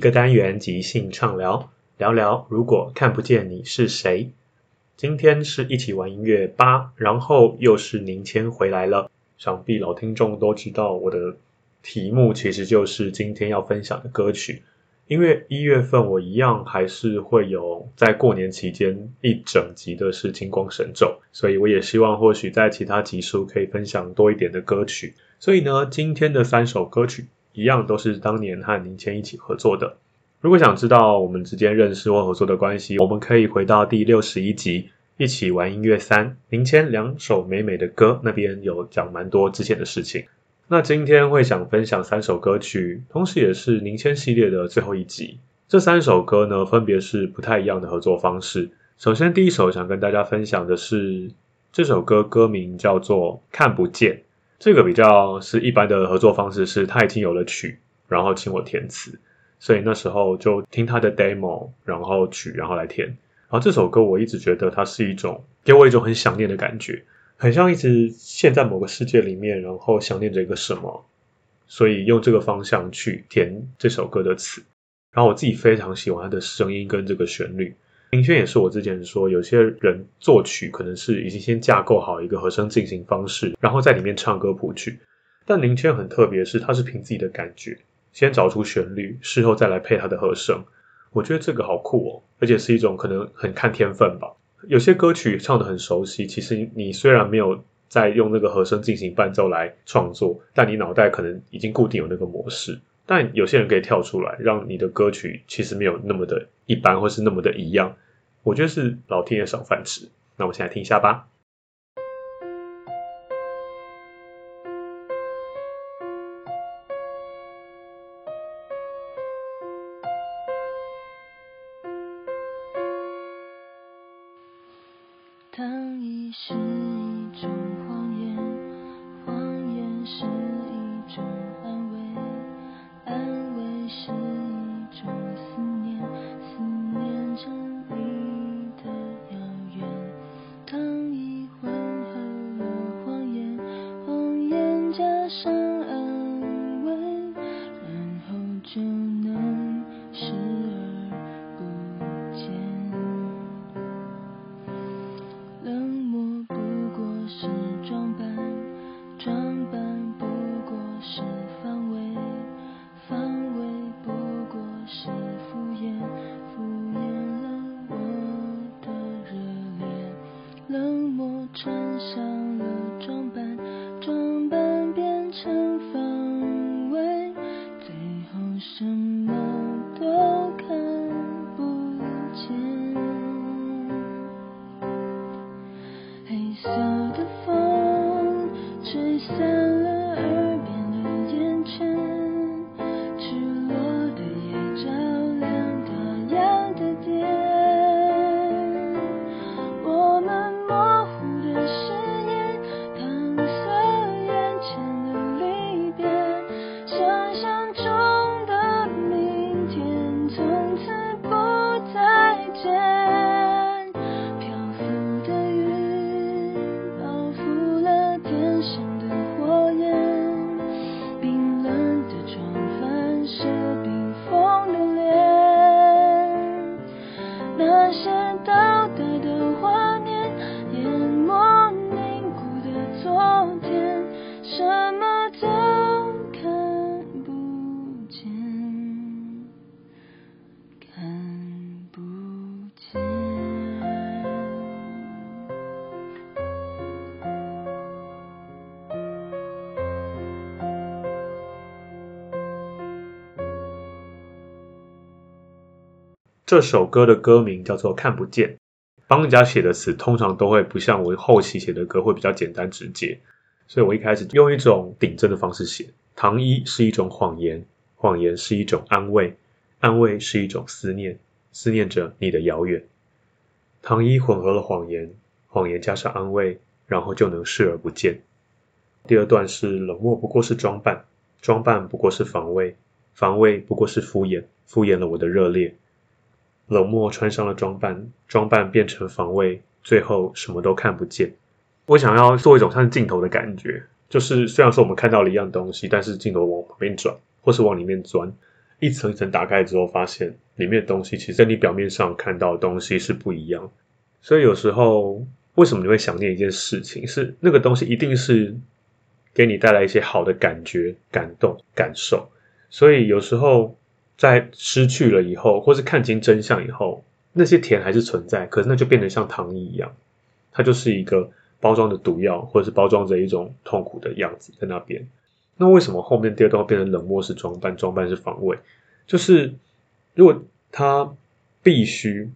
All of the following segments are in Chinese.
一个单元即兴畅聊，聊聊如果看不见你是谁。今天是一起玩音乐吧，然后又是宁谦回来了。想必老听众都知道，我的题目其实就是今天要分享的歌曲。因为一月份我一样还是会有在过年期间一整集的是金光神咒，所以我也希望或许在其他集数可以分享多一点的歌曲。所以呢，今天的三首歌曲。一样都是当年和林谦一起合作的。如果想知道我们之间认识或合作的关系，我们可以回到第六十一集《一起玩音乐三》，林谦两首美美的歌，那边有讲蛮多之前的事情。那今天会想分享三首歌曲，同时也是林谦系列的最后一集。这三首歌呢，分别是不太一样的合作方式。首先，第一首想跟大家分享的是这首歌，歌名叫做《看不见》。这个比较是一般的合作方式，是他已经有了曲，然后请我填词，所以那时候就听他的 demo，然后曲，然后来填。然后这首歌我一直觉得它是一种给我一种很想念的感觉，很像一直陷在某个世界里面，然后想念着一个什么，所以用这个方向去填这首歌的词。然后我自己非常喜欢他的声音跟这个旋律。林轩也是我之前说，有些人作曲可能是已经先架构好一个和声进行方式，然后在里面唱歌谱曲。但林轩很特别，是他是凭自己的感觉，先找出旋律，事后再来配他的和声。我觉得这个好酷哦，而且是一种可能很看天分吧。有些歌曲唱的很熟悉，其实你虽然没有在用那个和声进行伴奏来创作，但你脑袋可能已经固定有那个模式。但有些人可以跳出来，让你的歌曲其实没有那么的一般，或是那么的一样。我觉得是老天爷赏饭吃。那我现在听一下吧。穿上了上了装扮这首歌的歌名叫做《看不见》。帮人家写的词通常都会不像我后期写的歌会比较简单直接，所以我一开始用一种顶真的方式写。糖衣是一种谎言，谎言是一种安慰，安慰是一种思念，思念着你的遥远。糖衣混合了谎言，谎言加上安慰，然后就能视而不见。第二段是冷漠不过是装扮，装扮不过是防卫，防卫不过是敷衍，敷衍了我的热烈。冷漠穿上了装扮，装扮变成防卫，最后什么都看不见。我想要做一种像镜头的感觉，就是虽然说我们看到了一样东西，但是镜头往旁边转，或是往里面钻，一层一层打开之后，发现里面的东西其实跟你表面上看到的东西是不一样。所以有时候为什么你会想念一件事情，是那个东西一定是给你带来一些好的感觉、感动、感受。所以有时候。在失去了以后，或是看清真相以后，那些甜还是存在，可是那就变得像糖衣一样，它就是一个包装的毒药，或者是包装着一种痛苦的样子在那边。那为什么后面第二段变成冷漠是装扮，装扮是防卫？就是如果他必须，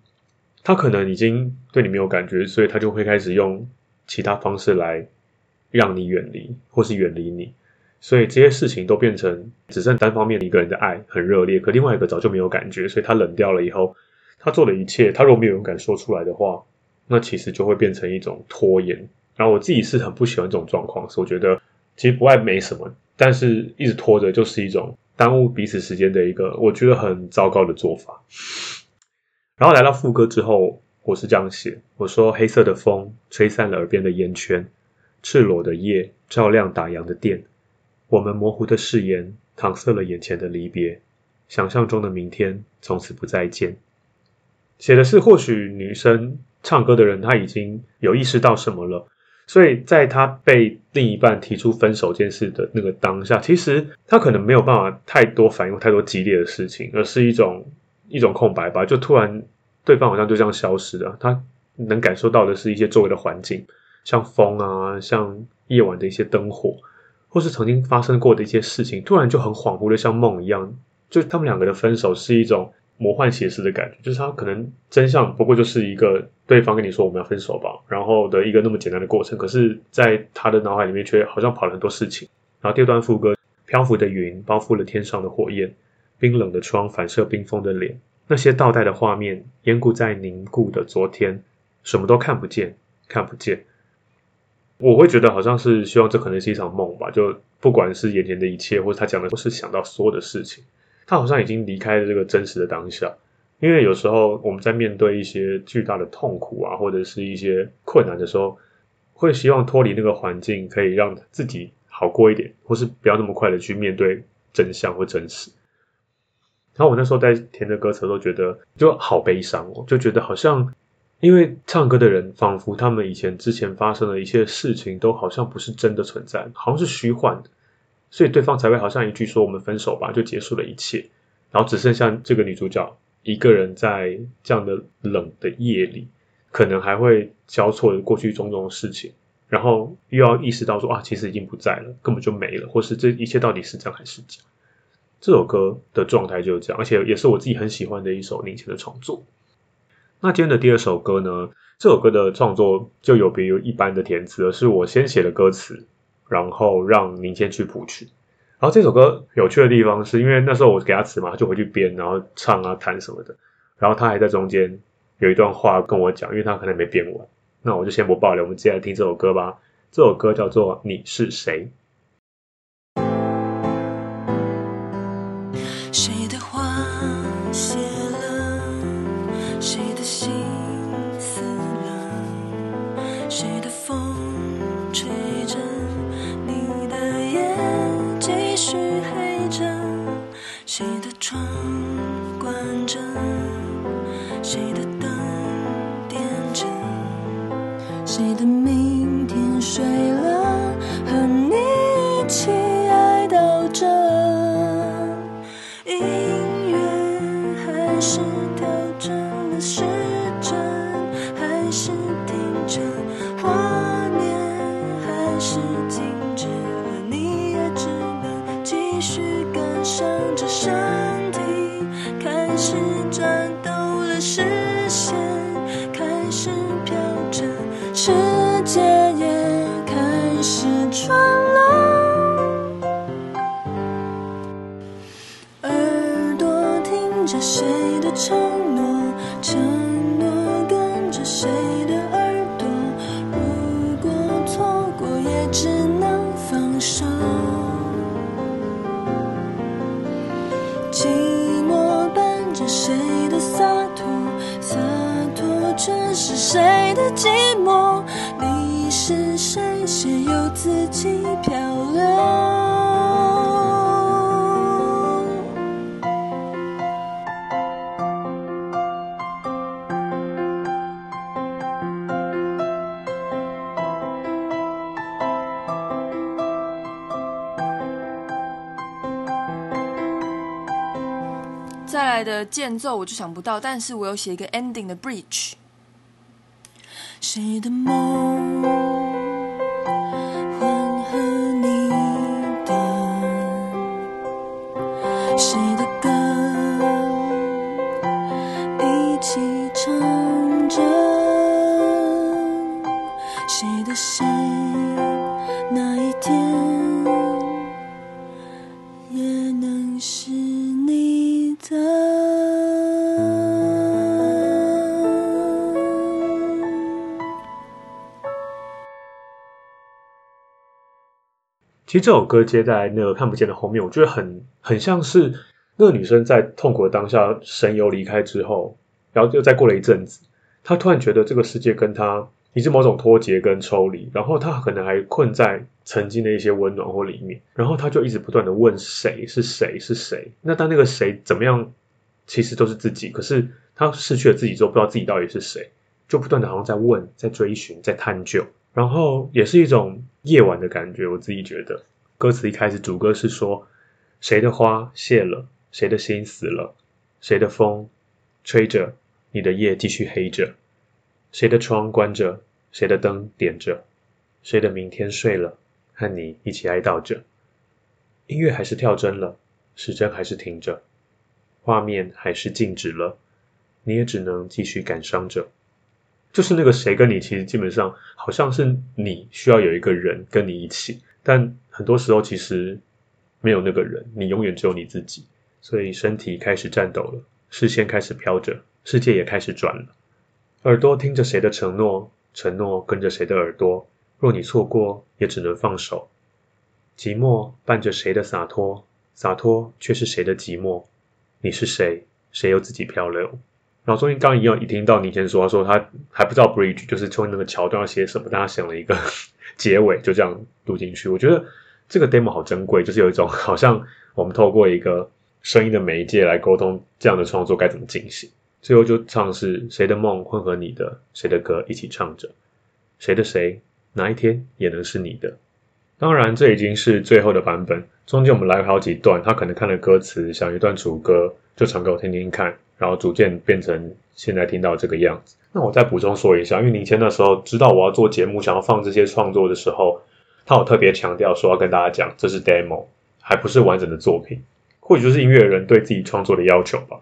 他可能已经对你没有感觉，所以他就会开始用其他方式来让你远离，或是远离你。所以这些事情都变成只剩单方面的一个人的爱很热烈，可另外一个早就没有感觉，所以他冷掉了以后，他做的一切，他如果没有勇敢说出来的话，那其实就会变成一种拖延。然后我自己是很不喜欢这种状况，所以我觉得其实不爱没什么，但是一直拖着就是一种耽误彼此时间的一个我觉得很糟糕的做法。然后来到副歌之后，我是这样写：我说黑色的风吹散了耳边的烟圈，赤裸的夜照亮打烊的店。我们模糊的誓言搪塞了眼前的离别，想象中的明天从此不再见。写的是或许女生唱歌的人，她已经有意识到什么了，所以在她被另一半提出分手这件事的那个当下，其实她可能没有办法太多反应太多激烈的事情，而是一种一种空白吧，就突然对方好像就这样消失了。她能感受到的是一些周围的环境，像风啊，像夜晚的一些灯火。或是曾经发生过的一些事情，突然就很恍惚的像梦一样。就他们两个的分手是一种魔幻写实的感觉，就是他可能真相不过就是一个对方跟你说我们要分手吧，然后的一个那么简单的过程。可是，在他的脑海里面却好像跑了很多事情。然后第二段副歌：漂浮的云包覆了天上的火焰，冰冷的窗反射冰封的脸，那些倒带的画面淹固在凝固的昨天，什么都看不见，看不见。我会觉得好像是希望这可能是一场梦吧，就不管是眼前的一切，或者他讲的，或是想到所有的事情，他好像已经离开了这个真实的当下。因为有时候我们在面对一些巨大的痛苦啊，或者是一些困难的时候，会希望脱离那个环境，可以让自己好过一点，或是不要那么快的去面对真相或真实。然后我那时候在填的歌词都觉得就好悲伤哦，就觉得好像。因为唱歌的人仿佛他们以前之前发生的一切事情都好像不是真的存在，好像是虚幻的，所以对方才会好像一句说“我们分手吧”就结束了一切，然后只剩下这个女主角一个人在这样的冷的夜里，可能还会交错过去种种的事情，然后又要意识到说啊，其实已经不在了，根本就没了，或是这一切到底是真还是假？这首歌的状态就是这样，而且也是我自己很喜欢的一首林前的创作。那今天的第二首歌呢？这首歌的创作就有别于一般的填词，而是我先写的歌词，然后让您先去谱曲。然后这首歌有趣的地方是因为那时候我给他词嘛，他就回去编，然后唱啊弹什么的。然后他还在中间有一段话跟我讲，因为他可能没编完。那我就先不爆料，我们接下来听这首歌吧。这首歌叫做《你是谁》。又自己漂流？再来的间奏我就想不到，但是我有写一个 ending 的 bridge。谁的梦是你的？其实这首歌接在那个看不见的后面，我觉得很很像是那个女生在痛苦的当下，神游离开之后，然后又再过了一阵子，她突然觉得这个世界跟她已经某种脱节跟抽离，然后他可能还困在曾经的一些温暖或里面，然后他就一直不断的问谁是谁是谁，那当那个谁怎么样，其实都是自己，可是他失去了自己之后，不知道自己到底是谁，就不断的好像在问，在追寻，在探究。然后也是一种夜晚的感觉，我自己觉得。歌词一开始主歌是说：“谁的花谢了，谁的心死了，谁的风吹着，你的夜继续黑着，谁的窗关着，谁的灯点着，谁的明天睡了，和你一起哀悼着。音乐还是跳针了，时针还是停着，画面还是静止了，你也只能继续感伤着。”就是那个谁跟你，其实基本上好像是你需要有一个人跟你一起，但很多时候其实没有那个人，你永远只有你自己。所以身体开始颤抖了，视线开始飘着，世界也开始转了。耳朵听着谁的承诺，承诺跟着谁的耳朵。若你错过，也只能放手。寂寞伴着谁的洒脱，洒脱却是谁的寂寞。你是谁，谁又自己漂流？然后中间刚一样一听到你先说，他说他还不知道 bridge 就是中间那个桥段要写什么，但他想了一个 结尾，就这样录进去。我觉得这个 demo 好珍贵，就是有一种好像我们透过一个声音的媒介来沟通这样的创作该怎么进行。最后就唱是谁的梦混合你的，谁的歌一起唱着，谁的谁哪一天也能是你的。当然这已经是最后的版本，中间我们来了好几段，他可能看了歌词，想一段主歌，就唱给我听听看。然后逐渐变成现在听到这个样子。那我再补充说一下，因为林谦那时候知道我要做节目，想要放这些创作的时候，他有特别强调说要跟大家讲，这是 demo，还不是完整的作品。或许就是音乐人对自己创作的要求吧。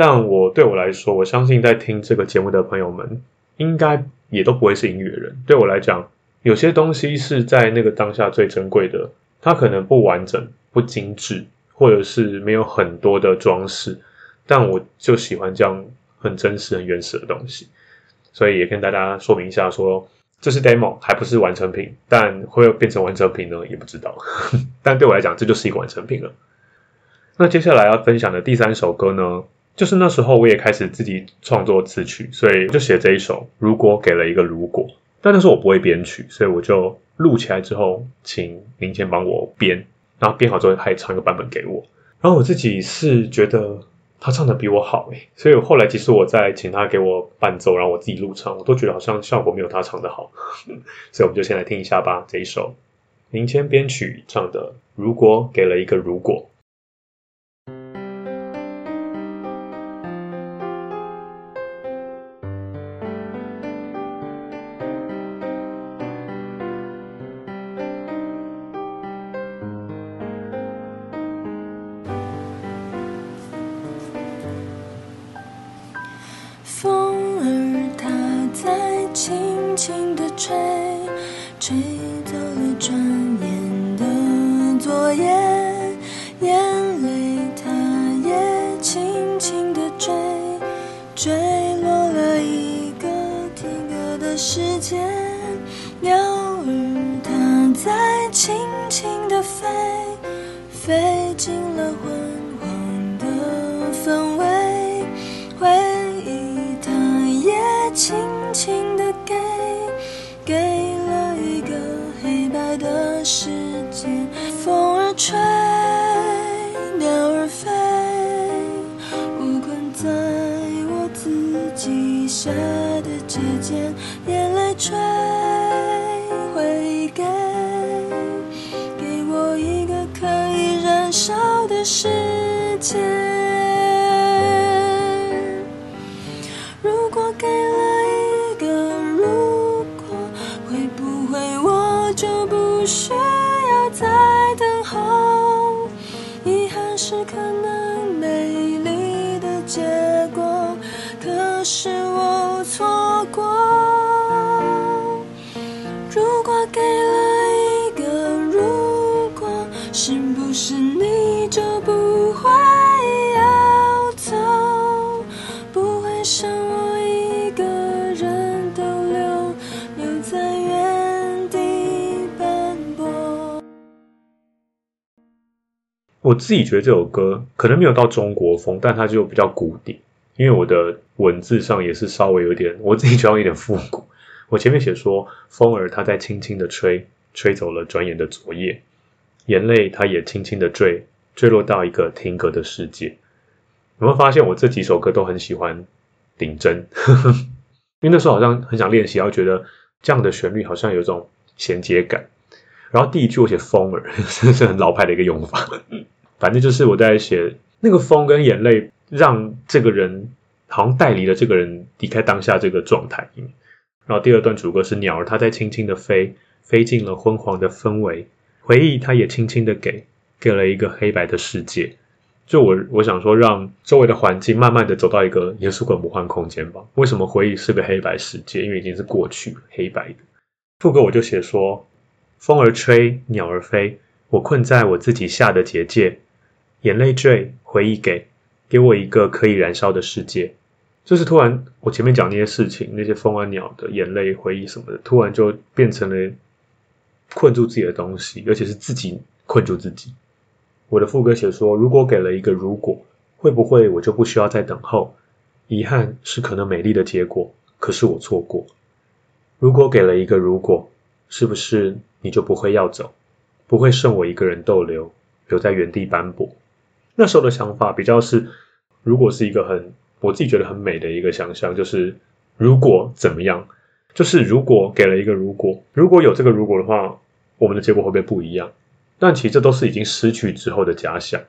但我对我来说，我相信在听这个节目的朋友们，应该也都不会是音乐人。对我来讲，有些东西是在那个当下最珍贵的，它可能不完整、不精致，或者是没有很多的装饰。但我就喜欢这样很真实、很原始的东西，所以也跟大家说明一下，说这是 demo，还不是完成品，但会变成完成品呢，也不知道。但对我来讲，这就是一个完成品了。那接下来要分享的第三首歌呢，就是那时候我也开始自己创作词曲，所以就写这一首。如果给了一个如果，但那时候我不会编曲，所以我就录起来之后，请林谦帮我编，然后编好之后，他唱一个版本给我。然后我自己是觉得。他唱的比我好诶，所以后来其实我在请他给我伴奏，然后我自己录唱，我都觉得好像效果没有他唱的好，所以我们就先来听一下吧。这一首林谦编曲唱的《如果给了一个如果》。鸟儿它在轻轻地飞飞进了花时刻我自己觉得这首歌可能没有到中国风，但它就比较古典，因为我的文字上也是稍微有点，我自己觉得有点复古。我前面写说，风儿它在轻轻的吹，吹走了转眼的昨夜，眼泪它也轻轻的坠，坠落到一个停格的世界。有没有发现我这几首歌都很喜欢顶针？因为那时候好像很想练习，然后觉得这样的旋律好像有一种衔接感。然后第一句我写风儿，是很老派的一个用法。反正就是我在写那个风跟眼泪，让这个人好像带离了这个人离开当下这个状态。然后第二段主歌是鸟儿，它在轻轻的飞，飞进了昏黄的氛围，回忆它也轻轻的给，给了一个黑白的世界。就我我想说，让周围的环境慢慢的走到一个也是个魔幻空间吧。为什么回忆是个黑白世界？因为已经是过去黑白的。副歌我就写说。风儿吹，鸟儿飞，我困在我自己下的结界，眼泪坠，回忆给，给我一个可以燃烧的世界。就是突然，我前面讲那些事情，那些风啊鸟的眼泪、回忆什么的，突然就变成了困住自己的东西，而且是自己困住自己。我的副歌写说，如果给了一个如果，会不会我就不需要再等候？遗憾是可能美丽的结果，可是我错过。如果给了一个如果。是不是你就不会要走，不会剩我一个人逗留，留在原地斑驳？那时候的想法比较是，如果是一个很我自己觉得很美的一个想象，就是如果怎么样，就是如果给了一个如果，如果有这个如果的话，我们的结果会不会不一样？但其实这都是已经失去之后的假想。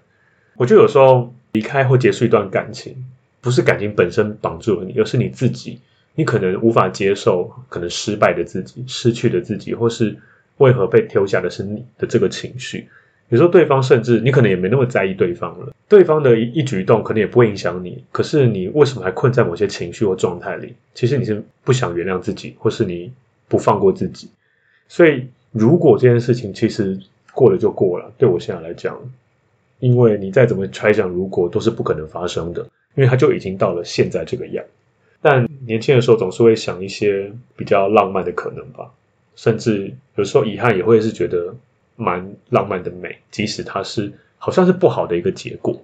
我觉得有时候离开或结束一段感情，不是感情本身绑住了你，而是你自己。你可能无法接受可能失败的自己、失去的自己，或是为何被丢下的是你的这个情绪。有时候对方甚至你可能也没那么在意对方了，对方的一举一动可能也不会影响你。可是你为什么还困在某些情绪或状态里？其实你是不想原谅自己，或是你不放过自己。所以，如果这件事情其实过了就过了，对我现在来讲，因为你再怎么揣想，如果都是不可能发生的，因为它就已经到了现在这个样。但年轻的时候总是会想一些比较浪漫的可能吧，甚至有时候遗憾也会是觉得蛮浪漫的美，即使它是好像是不好的一个结果。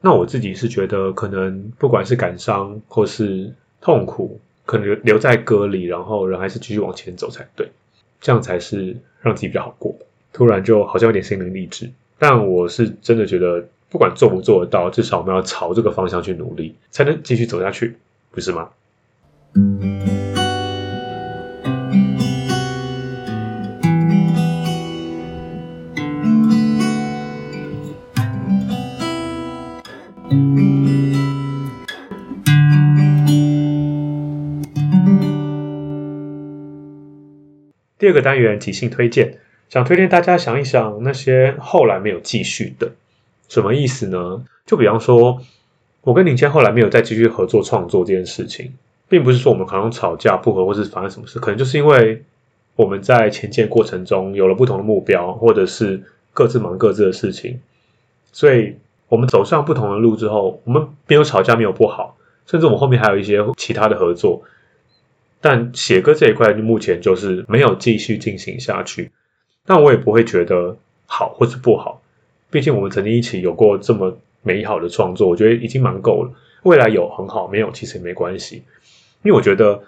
那我自己是觉得，可能不管是感伤或是痛苦，可能留在歌里，然后人还是继续往前走才对，这样才是让自己比较好过。突然就好像有点心灵励志，但我是真的觉得，不管做不做得到，至少我们要朝这个方向去努力，才能继续走下去。不是吗？第二个单元即兴推荐，想推荐大家想一想那些后来没有继续的，什么意思呢？就比方说。我跟林谦后来没有再继续合作创作这件事情，并不是说我们可能吵架不和，或是发生什么事，可能就是因为我们在前进过程中有了不同的目标，或者是各自忙各自的事情，所以我们走上不同的路之后，我们没有吵架，没有不好，甚至我们后面还有一些其他的合作，但写歌这一块目前就是没有继续进行下去。但我也不会觉得好或是不好，毕竟我们曾经一起有过这么美好的创作，我觉得已经蛮够了。未来有很好，没有其实也没关系，因为我觉得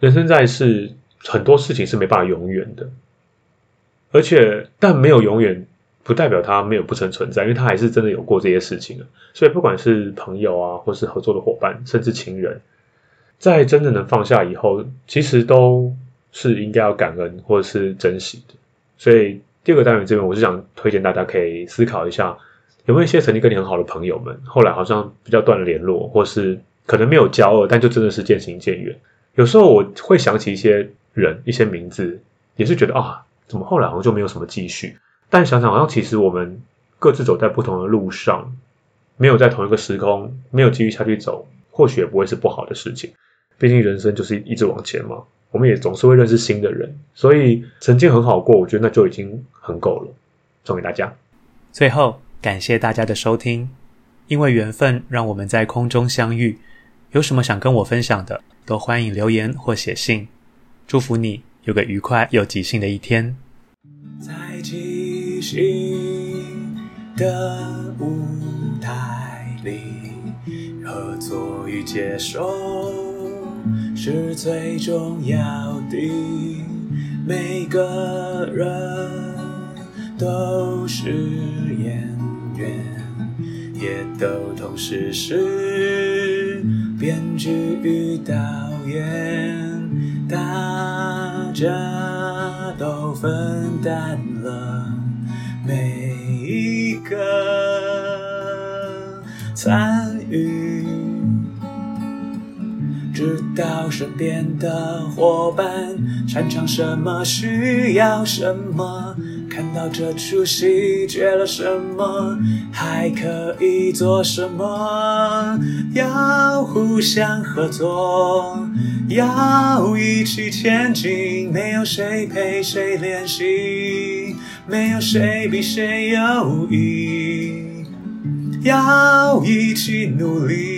人生在世，很多事情是没办法永远的，而且但没有永远，不代表它没有不曾存在，因为它还是真的有过这些事情所以不管是朋友啊，或是合作的伙伴，甚至情人，在真正能放下以后，其实都是应该要感恩或者是珍惜的。所以第二个单元这边，我是想推荐大家可以思考一下。有没有一些曾经跟你很好的朋友们，后来好像比较断了联络，或是可能没有交恶，但就真的是渐行渐远。有时候我会想起一些人、一些名字，也是觉得啊，怎么后来好像就没有什么继续？但想想好像其实我们各自走在不同的路上，没有在同一个时空，没有继续下去走，或许也不会是不好的事情。毕竟人生就是一直往前嘛，我们也总是会认识新的人，所以曾经很好过，我觉得那就已经很够了。送给大家，最后。感谢大家的收听，因为缘分让我们在空中相遇。有什么想跟我分享的，都欢迎留言或写信。祝福你有个愉快又即兴的一天。在即兴的舞台里，合作与接受是最重要的。每个人都是演员。也都同时是编剧与导演，大家都分担了每一个知道身边的伙伴擅长什么，需要什么。看到这出戏缺了什么，还可以做什么？要互相合作，要一起前进。没有谁陪谁练习，没有谁比谁优异。要一起努力，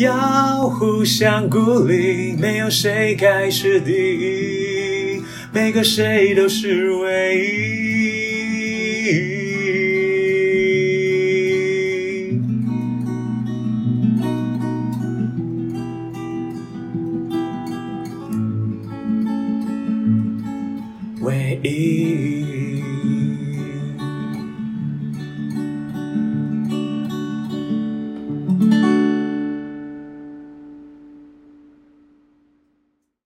要互相鼓励，没有谁开始第一，每个谁都是。唯一。